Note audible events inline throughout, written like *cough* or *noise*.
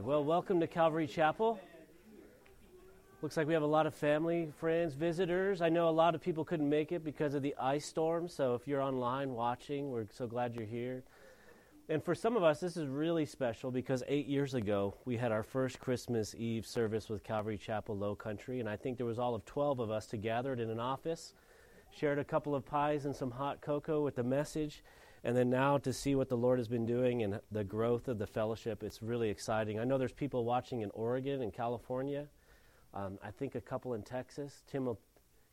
Well, welcome to Calvary Chapel. Looks like we have a lot of family, friends, visitors. I know a lot of people couldn't make it because of the ice storm. So if you're online watching, we're so glad you're here. And for some of us, this is really special because eight years ago, we had our first Christmas Eve service with Calvary Chapel Low Country. And I think there was all of 12 of us to together in an office, shared a couple of pies and some hot cocoa with the message. And then now to see what the Lord has been doing and the growth of the fellowship, it's really exciting. I know there's people watching in Oregon and California. Um, I think a couple in Texas. Tim will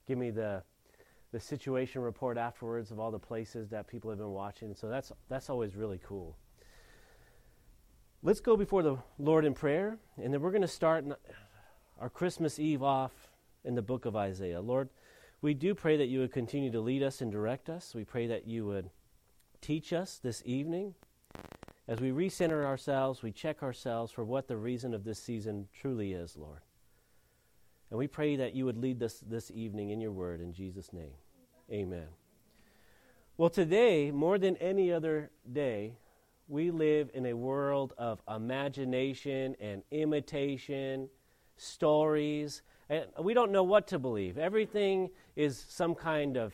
give me the the situation report afterwards of all the places that people have been watching. So that's that's always really cool. Let's go before the Lord in prayer, and then we're going to start our Christmas Eve off in the book of Isaiah. Lord, we do pray that you would continue to lead us and direct us. We pray that you would teach us this evening. As we recenter ourselves, we check ourselves for what the reason of this season truly is, Lord. And we pray that you would lead us this evening in your word in Jesus' name. Amen. Well, today, more than any other day, we live in a world of imagination and imitation, stories, and we don't know what to believe. Everything is some kind of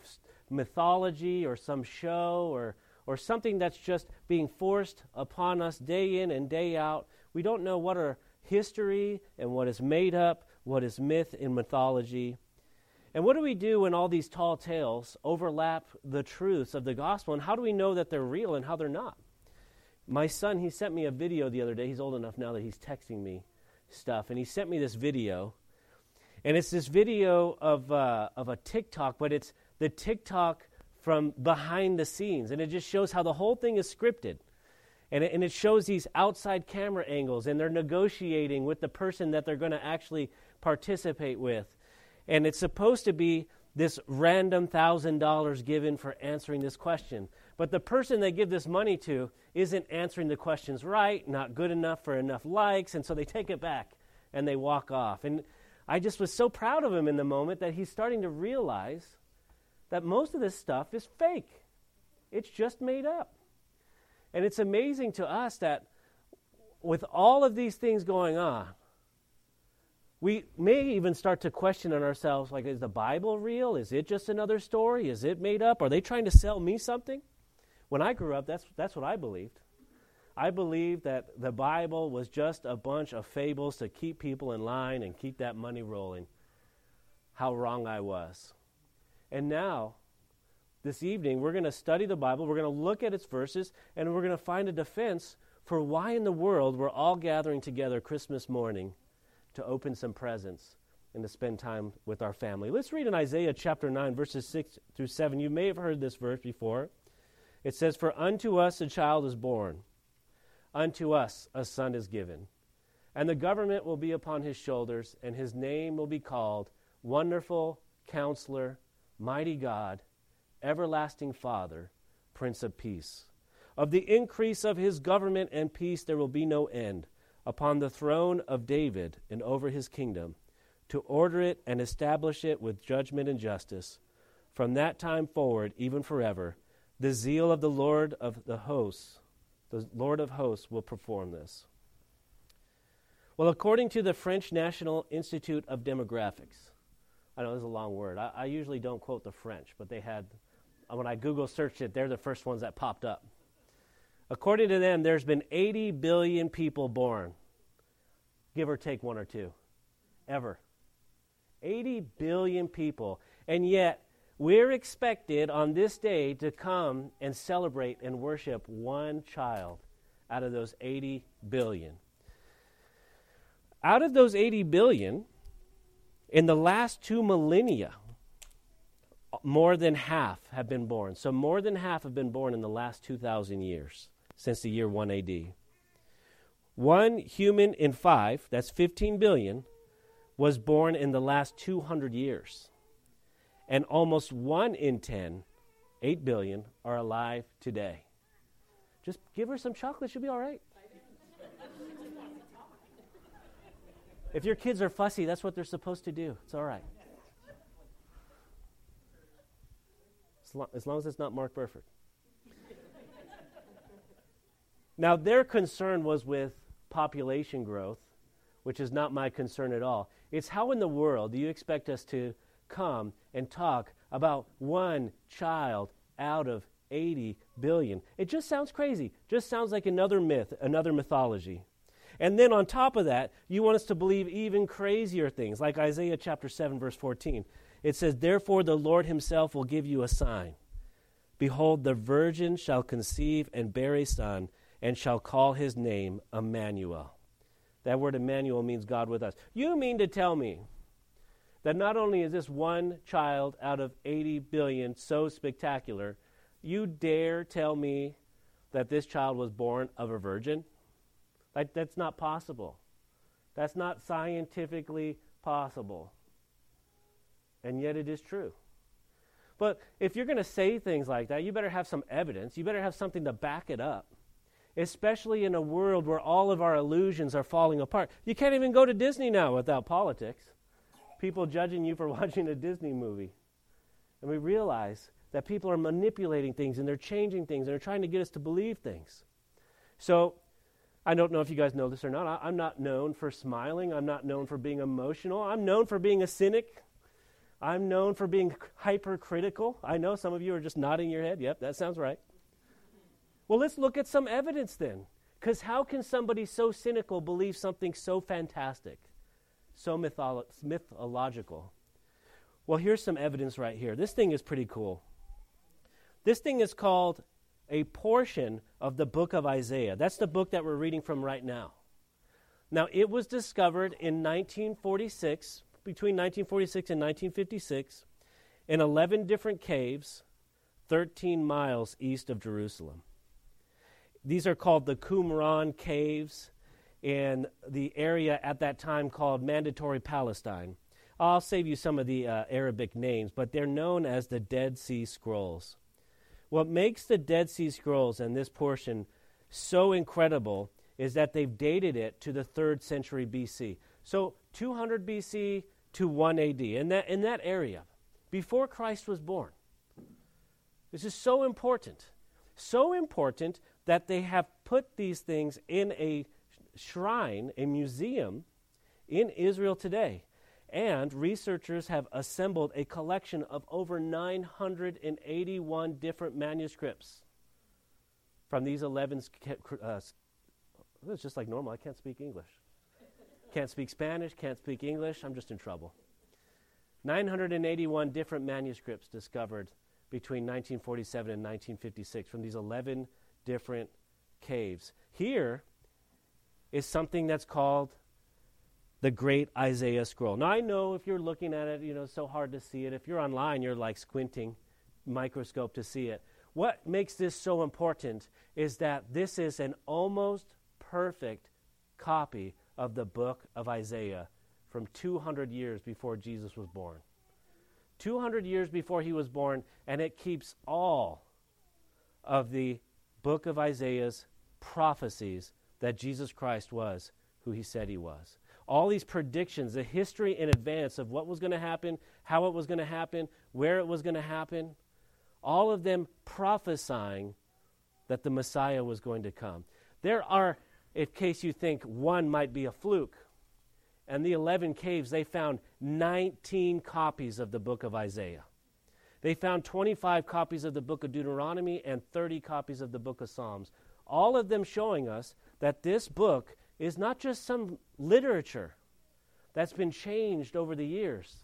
mythology or some show or, or something that's just being forced upon us day in and day out. We don't know what are history and what is made up what is myth and mythology. And what do we do when all these tall tales overlap the truths of the gospel? And how do we know that they're real and how they're not? My son, he sent me a video the other day. He's old enough now that he's texting me stuff. And he sent me this video. And it's this video of, uh, of a TikTok, but it's the TikTok from behind the scenes. And it just shows how the whole thing is scripted. And it, and it shows these outside camera angles, and they're negotiating with the person that they're going to actually participate with. And it's supposed to be this random thousand dollars given for answering this question. But the person they give this money to isn't answering the questions right, not good enough for enough likes, and so they take it back and they walk off. And I just was so proud of him in the moment that he's starting to realize that most of this stuff is fake. It's just made up. And it's amazing to us that with all of these things going on, we may even start to question on ourselves like, is the Bible real? Is it just another story? Is it made up? Are they trying to sell me something? When I grew up, that's, that's what I believed. I believed that the Bible was just a bunch of fables to keep people in line and keep that money rolling. How wrong I was. And now, this evening, we're going to study the Bible, we're going to look at its verses, and we're going to find a defense for why in the world we're all gathering together Christmas morning to open some presents and to spend time with our family. Let's read in Isaiah chapter 9, verses 6 through 7. You may have heard this verse before. It says, For unto us a child is born, unto us a son is given, and the government will be upon his shoulders, and his name will be called Wonderful Counselor, Mighty God, Everlasting Father, Prince of Peace. Of the increase of his government and peace there will be no end upon the throne of David and over his kingdom, to order it and establish it with judgment and justice. From that time forward, even forever, the zeal of the Lord of the hosts, the Lord of hosts, will perform this. Well, according to the French National Institute of Demographics, I know this is a long word. I, I usually don't quote the French, but they had, when I Google searched it, they're the first ones that popped up. According to them, there's been 80 billion people born, give or take one or two, ever. 80 billion people. And yet, we're expected on this day to come and celebrate and worship one child out of those 80 billion. Out of those 80 billion, in the last two millennia, more than half have been born. So, more than half have been born in the last 2,000 years since the year 1 AD. One human in five, that's 15 billion, was born in the last 200 years. And almost one in 10, 8 billion, are alive today. Just give her some chocolate, she'll be all right. If your kids are fussy, that's what they're supposed to do. It's all right. As long as, long as it's not Mark Burford. *laughs* Now, their concern was with population growth, which is not my concern at all. It's how in the world do you expect us to come and talk about one child out of 80 billion? It just sounds crazy. Just sounds like another myth, another mythology. And then on top of that, you want us to believe even crazier things, like Isaiah chapter 7, verse 14. It says, Therefore the Lord himself will give you a sign. Behold, the virgin shall conceive and bear a son, and shall call his name Emmanuel. That word Emmanuel means God with us. You mean to tell me that not only is this one child out of 80 billion so spectacular, you dare tell me that this child was born of a virgin? Like, that's not possible. That's not scientifically possible. And yet it is true. But if you're going to say things like that, you better have some evidence. You better have something to back it up. Especially in a world where all of our illusions are falling apart. You can't even go to Disney now without politics. People judging you for *laughs* watching a Disney movie. And we realize that people are manipulating things and they're changing things and they're trying to get us to believe things. So I don't know if you guys know this or not. I, am not known for smiling. I'm not known for being emotional. I'm known for being a cynic. I'm known for being hypercritical. I know some of you are just nodding your head. Yep, that sounds right. Well, let's look at some evidence then. Because how can somebody so cynical believe something so fantastic, so mytholo- mythological? Well, here's some evidence right here. This thing is pretty cool. This thing is called a portion of the book of Isaiah. That's the book that we're reading from right now. Now, it was discovered in 1946, between 1946 and 1956, in 11 different caves, 13 miles east of Jerusalem. These are called the Qumran Caves in the area at that time called Mandatory Palestine. I'll save you some of the uh, Arabic names, but they're known as the Dead Sea Scrolls. What makes the Dead Sea Scrolls and this portion so incredible is that they've dated it to the 3rd century BC. So 200 BC to 1 AD, in that, in that area, before Christ was born. This is so important. So important that they have put these things in a shrine, a museum in Israel today. And researchers have assembled a collection of over 981 different manuscripts from these 11. Uh, it's just like normal. I can't speak English. Can't speak Spanish, can't speak English. I'm just in trouble. 981 different manuscripts discovered between 1947 and 1956 from these 11 different caves. Here is something that's called the great Isaiah scroll. Now, I know if you're looking at it, you know, it's so hard to see it. If you're online, you're like squinting microscope to see it. What makes this so important is that this is an almost perfect copy of the book of Isaiah from 200 years before Jesus was born. 200 years before he was born, and it keeps all of the book of Isaiah's prophecies that Jesus Christ was who he said he was all these predictions, the history in advance of what was going to happen, how it was going to happen, where it was going to happen, all of them prophesying that the Messiah was going to come. There are, in case you think one might be a fluke, and the 11 caves, they found 19 copies of the book of Isaiah. They found 25 copies of the book of Deuteronomy and 30 copies of the book of Psalms, all of them showing us that this book is not just some literature that's been changed over the years.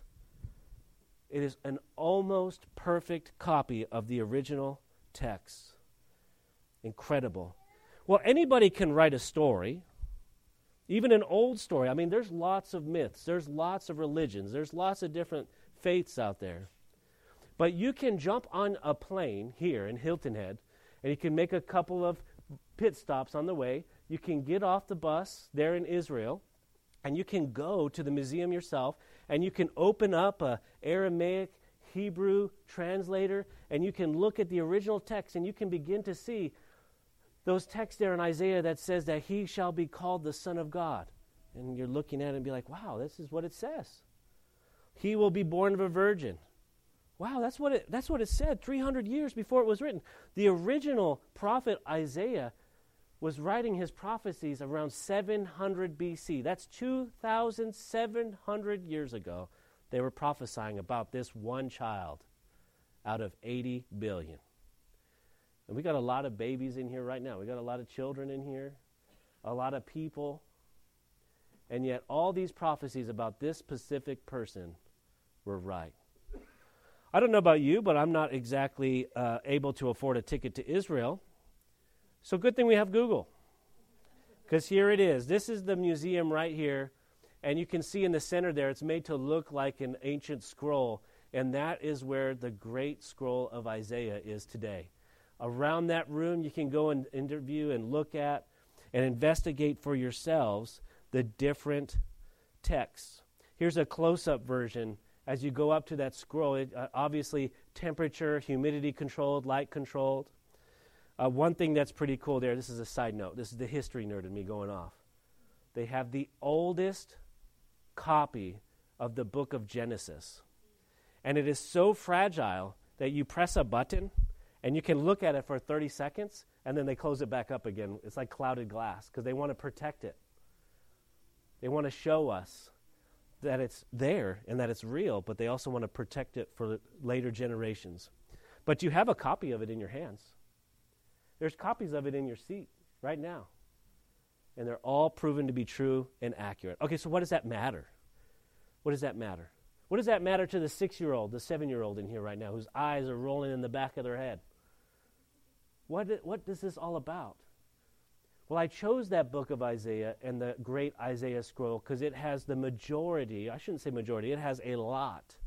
It is an almost perfect copy of the original text. Incredible. Well, anybody can write a story, even an old story. I mean, there's lots of myths, there's lots of religions, there's lots of different faiths out there. But you can jump on a plane here in Hilton Head, and you can make a couple of pit stops on the way, you can get off the bus there in Israel and you can go to the museum yourself and you can open up a Aramaic Hebrew translator and you can look at the original text and you can begin to see those texts there in Isaiah that says that he shall be called the Son of God. And you're looking at it and be like, wow, this is what it says. He will be born of a virgin. Wow, that's what it, that's what it said 300 years before it was written. The original prophet Isaiah was writing his prophecies around 700 BC. That's 2,700 years ago. They were prophesying about this one child out of 80 billion. And we got a lot of babies in here right now. We got a lot of children in here, a lot of people. And yet, all these prophecies about this specific person were right. I don't know about you, but I'm not exactly uh, able to afford a ticket to Israel. So, good thing we have Google. Because here it is. This is the museum right here. And you can see in the center there, it's made to look like an ancient scroll. And that is where the great scroll of Isaiah is today. Around that room, you can go and interview and look at and investigate for yourselves the different texts. Here's a close up version as you go up to that scroll. It, uh, obviously, temperature, humidity controlled, light controlled. Uh, one thing that's pretty cool there, this is a side note, this is the history nerd in me going off. They have the oldest copy of the book of Genesis. And it is so fragile that you press a button and you can look at it for 30 seconds and then they close it back up again. It's like clouded glass because they want to protect it. They want to show us that it's there and that it's real, but they also want to protect it for later generations. But you have a copy of it in your hands. There's copies of it in your seat right now. And they're all proven to be true and accurate. Okay, so what does that matter? What does that matter? What does that matter to the six year old, the seven year old in here right now, whose eyes are rolling in the back of their head? What, what is this all about? Well, I chose that book of Isaiah and the great Isaiah scroll because it has the majority, I shouldn't say majority, it has a lot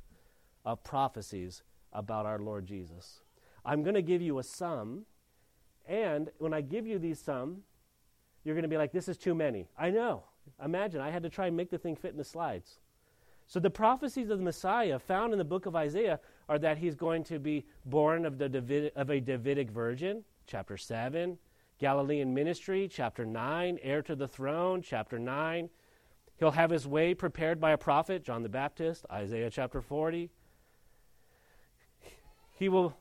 of prophecies about our Lord Jesus. I'm going to give you a sum and when I give you these some, you're going to be like, this is too many. I know. Imagine, I had to try and make the thing fit in the slides. So the prophecies of the Messiah found in the book of Isaiah are that he's going to be born of, the of a Davidic virgin, chapter 7. Galilean ministry, chapter 9. Heir to the throne, chapter 9. He'll have his way prepared by a prophet, John the Baptist, Isaiah chapter 40. He will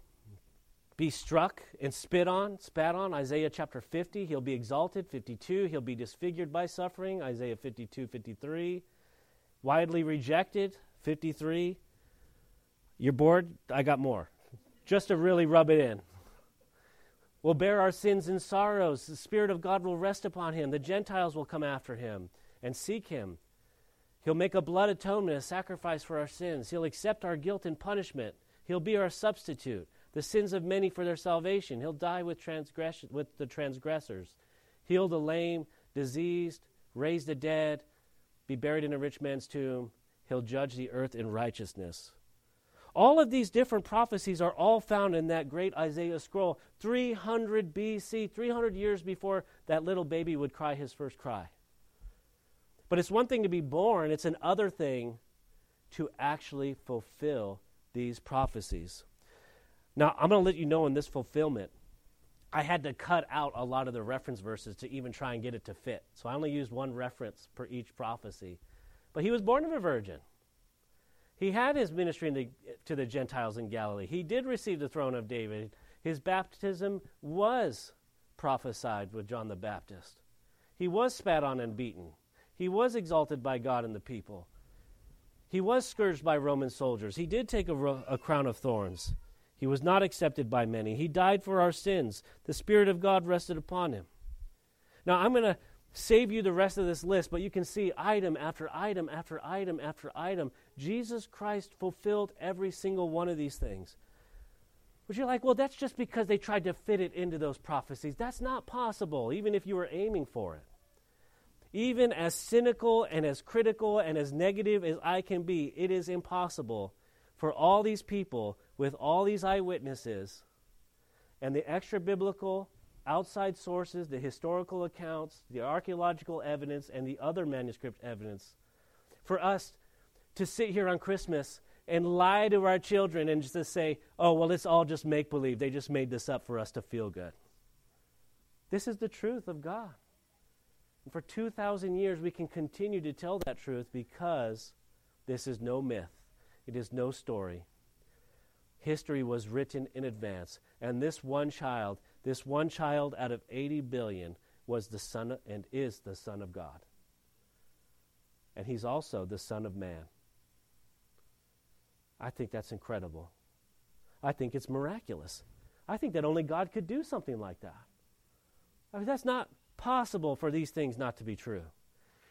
be struck and spit on, spat on, Isaiah chapter 50. He'll be exalted, 52. He'll be disfigured by suffering, Isaiah 52, 53. Widely rejected, 53. You're bored? I got more. Just to really rub it in. We'll bear our sins and sorrows. The Spirit of God will rest upon him. The Gentiles will come after him and seek him. He'll make a blood atonement, a sacrifice for our sins. He'll accept our guilt and punishment. He'll be our substitute the sins of many for their salvation. He'll die with, transgress- with the transgressors, heal the lame, diseased, raise the dead, be buried in a rich man's tomb. He'll judge the earth in righteousness. All of these different prophecies are all found in that great Isaiah scroll, 300 BC, 300 years before that little baby would cry his first cry. But it's one thing to be born, it's another thing to actually fulfill these prophecies. Now, I'm going to let you know in this fulfillment, I had to cut out a lot of the reference verses to even try and get it to fit. So I only used one reference per each prophecy. But he was born of a virgin. He had his ministry the, to the Gentiles in Galilee. He did receive the throne of David. His baptism was prophesied with John the Baptist. He was spat on and beaten. He was exalted by God and the people. He was scourged by Roman soldiers. He did take a, ro- a crown of thorns. He was not accepted by many. He died for our sins. The Spirit of God rested upon him. Now, I'm going to save you the rest of this list, but you can see item after item after item after item. Jesus Christ fulfilled every single one of these things. But you're like, well, that's just because they tried to fit it into those prophecies. That's not possible, even if you were aiming for it. Even as cynical and as critical and as negative as I can be, it is impossible for all these people with all these eyewitnesses and the extra biblical outside sources, the historical accounts, the archaeological evidence, and the other manuscript evidence, for us to sit here on Christmas and lie to our children and just say, oh, well, it's all just make believe. They just made this up for us to feel good. This is the truth of God. And for 2,000 years, we can continue to tell that truth because this is no myth, it is no story history was written in advance. And this one child, this one child out of 80 billion, was the Son and is the Son of God. And he's also the Son of Man. I think that's incredible. I think it's miraculous. I think that only God could do something like that. I mean, that's not possible for these things not to be true.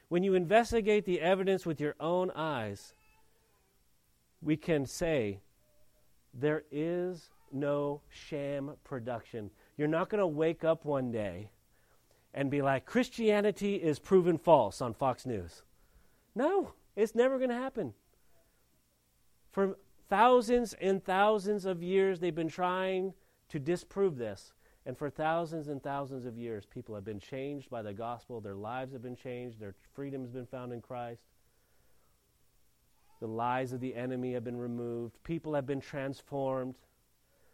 When you investigate the evidence with your own eyes, we can say there is no sham production. You're not going to wake up one day and be like, Christianity is proven false on Fox News. No, it's never going to happen. For thousands and thousands of years, they've been trying to disprove this. And for thousands and thousands of years, people have been changed by the gospel. Their lives have been changed. Their freedom has been found in Christ. The lies of the enemy have been removed. People have been transformed.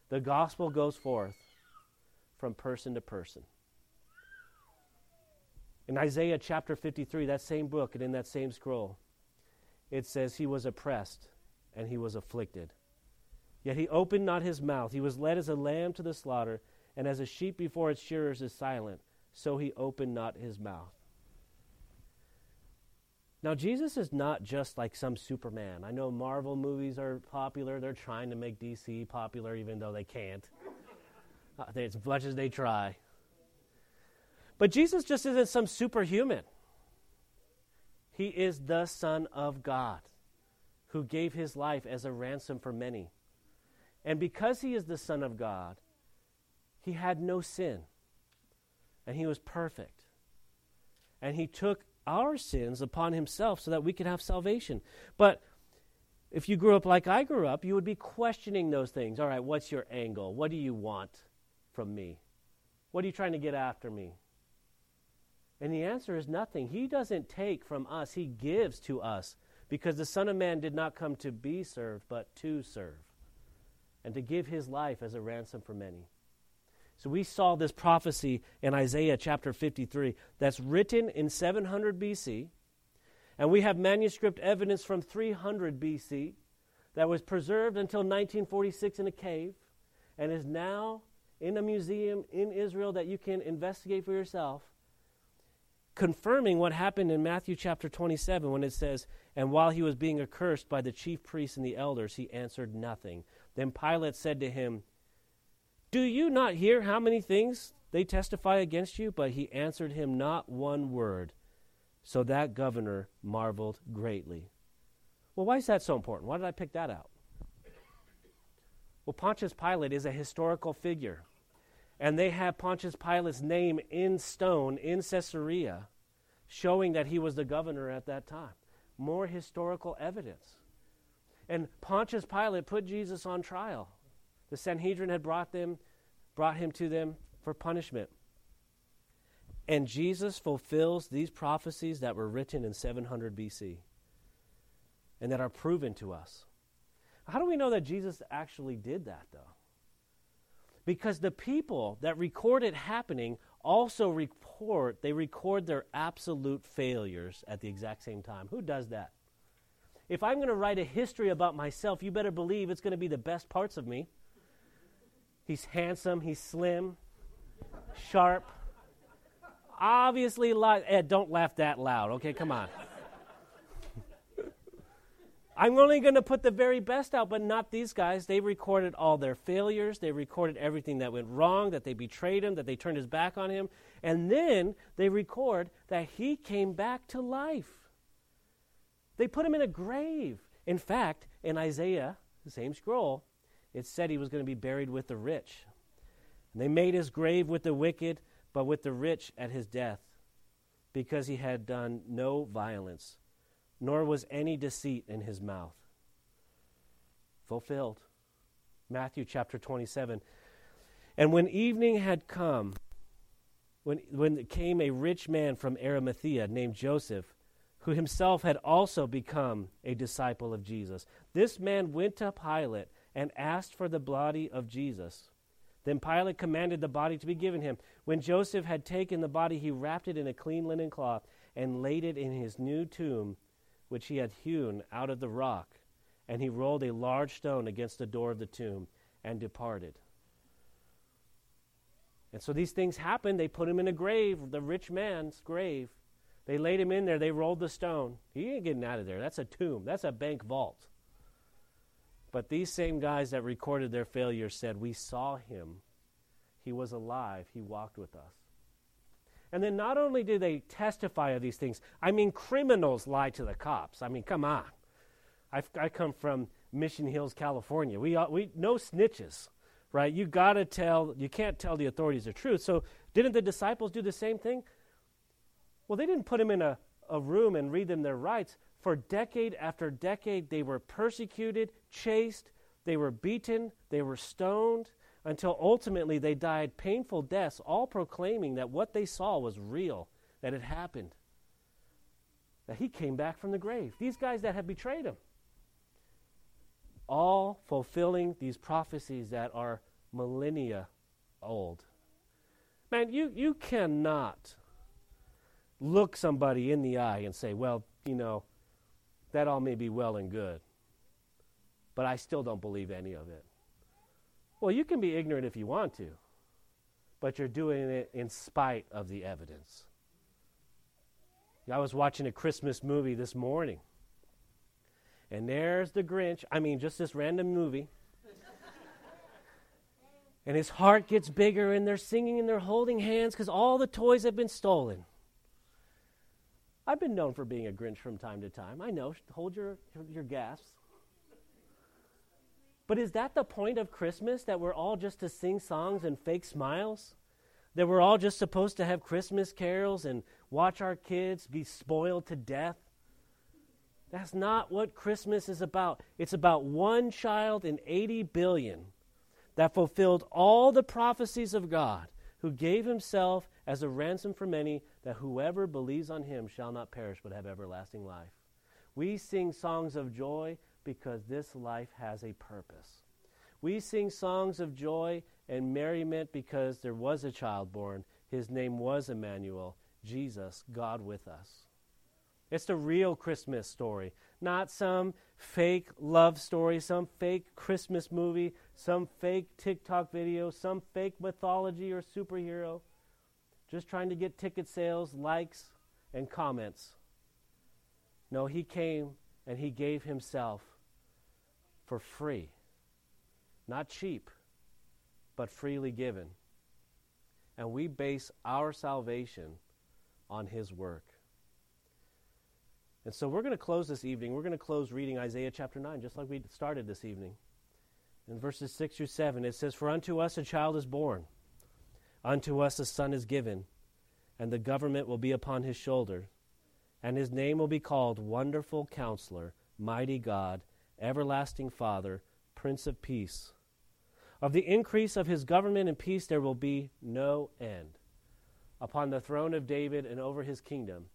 The gospel goes forth from person to person. In Isaiah chapter 53, that same book and in that same scroll, it says, He was oppressed and he was afflicted. Yet he opened not his mouth. He was led as a lamb to the slaughter, and as a sheep before its shearers is silent, so he opened not his mouth. Now, Jesus is not just like some Superman. I know Marvel movies are popular. They're trying to make DC popular, even though they can't, uh, as much as they try. But Jesus just isn't some superhuman. He is the Son of God who gave his life as a ransom for many. And because he is the Son of God, he had no sin. And he was perfect. And he took our sins upon himself so that we could have salvation. But if you grew up like I grew up, you would be questioning those things. All right, what's your angle? What do you want from me? What are you trying to get after me? And the answer is nothing. He doesn't take from us, He gives to us because the Son of Man did not come to be served, but to serve and to give His life as a ransom for many. So we saw this prophecy in Isaiah chapter 53 that's written in 700 BC. And we have manuscript evidence from 300 BC that was preserved until 1946 in a cave and is now in a museum in Israel that you can investigate for yourself, confirming what happened in Matthew chapter 27 when it says, And while he was being accursed by the chief priests and the elders, he answered nothing. Then Pilate said to him, do you not hear how many things they testify against you? But he answered him not one word. So that governor marveled greatly. Well, why is that so important? Why did I pick that out? Well, Pontius Pilate is a historical figure. And they have Pontius Pilate's name in stone in Caesarea, showing that he was the governor at that time. More historical evidence. And Pontius Pilate put Jesus on trial. The Sanhedrin had brought them, brought him to them for punishment. And Jesus fulfills these prophecies that were written in 700 BC and that are proven to us. How do we know that Jesus actually did that, though? Because the people that record it happening also report, they record their absolute failures at the exact same time. Who does that? If I'm going to write a history about myself, you better believe it's going to be the best parts of me. He's handsome, he's slim, sharp. Obviously, li- Ed, don't laugh that loud, okay? Come on. *laughs* I'm only going to put the very best out, but not these guys. They recorded all their failures. They recorded everything that went wrong, that they betrayed him, that they turned his back on him. And then they record that he came back to life. They put him in a grave. In fact, in Isaiah, the same scroll, it said he was going to be buried with the rich. And they made his grave with the wicked, but with the rich at his death, because he had done no violence, nor was any deceit in his mouth. Fulfilled. Matthew chapter 27. And when evening had come, when, when came a rich man from Arimathea named Joseph, who himself had also become a disciple of Jesus, this man went to Pilate and asked for the body of Jesus. Then Pilate commanded the body to be given him. When Joseph had taken the body, he wrapped it in a clean linen cloth and laid it in his new tomb, which he had hewn out of the rock. And he rolled a large stone against the door of the tomb and departed. And so these things happened. They put him in a grave, the rich man's grave. They laid him in there. They rolled the stone. He ain't getting out of there. That's a tomb. That's a bank vault. But these same guys that recorded their failure said, We saw him. He was alive. He walked with us. And then not only do they testify of these things, I mean, criminals lie to the cops. I mean, come on. i I come from Mission Hills, California. We, we no snitches, right? You got to tell, you can't tell the authorities the truth. So didn't the disciples do the same thing? Well, they didn't put them in a, a room and read them their rights. For decade after decade, they were persecuted, chased, they were beaten, they were stoned, until ultimately they died painful deaths, all proclaiming that what they saw was real, that it happened, that he came back from the grave. These guys that had betrayed him. All fulfilling these prophecies that are millennia old. Man, you, you cannot look somebody in the eye and say, well, you know, that all may be well and good, but I still don't believe any of it. Well, you can be ignorant if you want to, but you're doing it in spite of the evidence. I was watching a Christmas movie this morning, and there's the Grinch. I mean, just this random movie. and his heart gets bigger, and they're singing and they're holding hands because all the toys have been stolen. I've been known for being a Grinch from time to time. I know. Hold your, your gas. But is that the point of Christmas? That we're all just to sing songs and fake smiles? That we're all just supposed to have Christmas carols and watch our kids be spoiled to death? That's not what Christmas is about. It's about one child in 80 billion that fulfilled all the prophecies of God, who gave himself as a ransom for many, that whoever believes on him shall not perish but have everlasting life. We sing songs of joy because this life has a purpose. We sing songs of joy and merriment because there was a child born. His name was Emmanuel, Jesus, God with us. It's the real Christmas story, not some fake love story, some fake Christmas movie, some fake TikTok video, some fake mythology or superhero just trying to get ticket sales, likes, and comments. No, he came and he gave himself for free. Not cheap, but freely given. And we base our salvation on his work. And so we're going to close this evening. We're going to close reading Isaiah chapter 9, just like we started this evening. In verses 6 through 7, it says, For unto us a child is born. Unto us a son is given, and the government will be upon his shoulder, and his name will be called Wonderful Counselor, Mighty God, Everlasting Father, Prince of Peace. Of the increase of his government and peace there will be no end upon the throne of David and over his kingdom,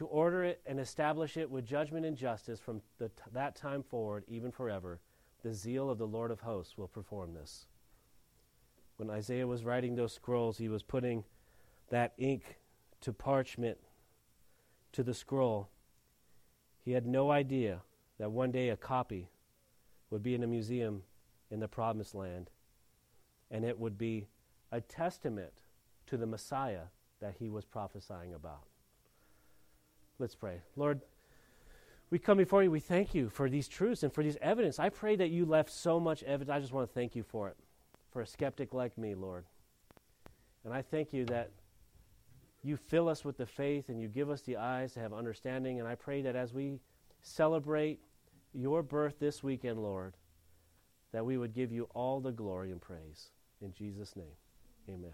to order it and establish it with judgment and justice from t- that time forward, even forever. The zeal of the Lord of hosts will perform this when Isaiah was writing those scrolls, he was putting that ink to parchment to the scroll. He had no idea that one day a copy would be in a museum in the promised land, and it would be a testament to the Messiah that he was prophesying about. Let's pray. Lord, we come before you. We thank you for these truths and for these evidence. I pray that you left so much evidence. I just want to thank you for it for a skeptic like me, Lord. And I thank you that you fill us with the faith and you give us the eyes to have understanding. And I pray that as we celebrate your birth this weekend, Lord, that we would give you all the glory and praise. In Jesus' name, amen.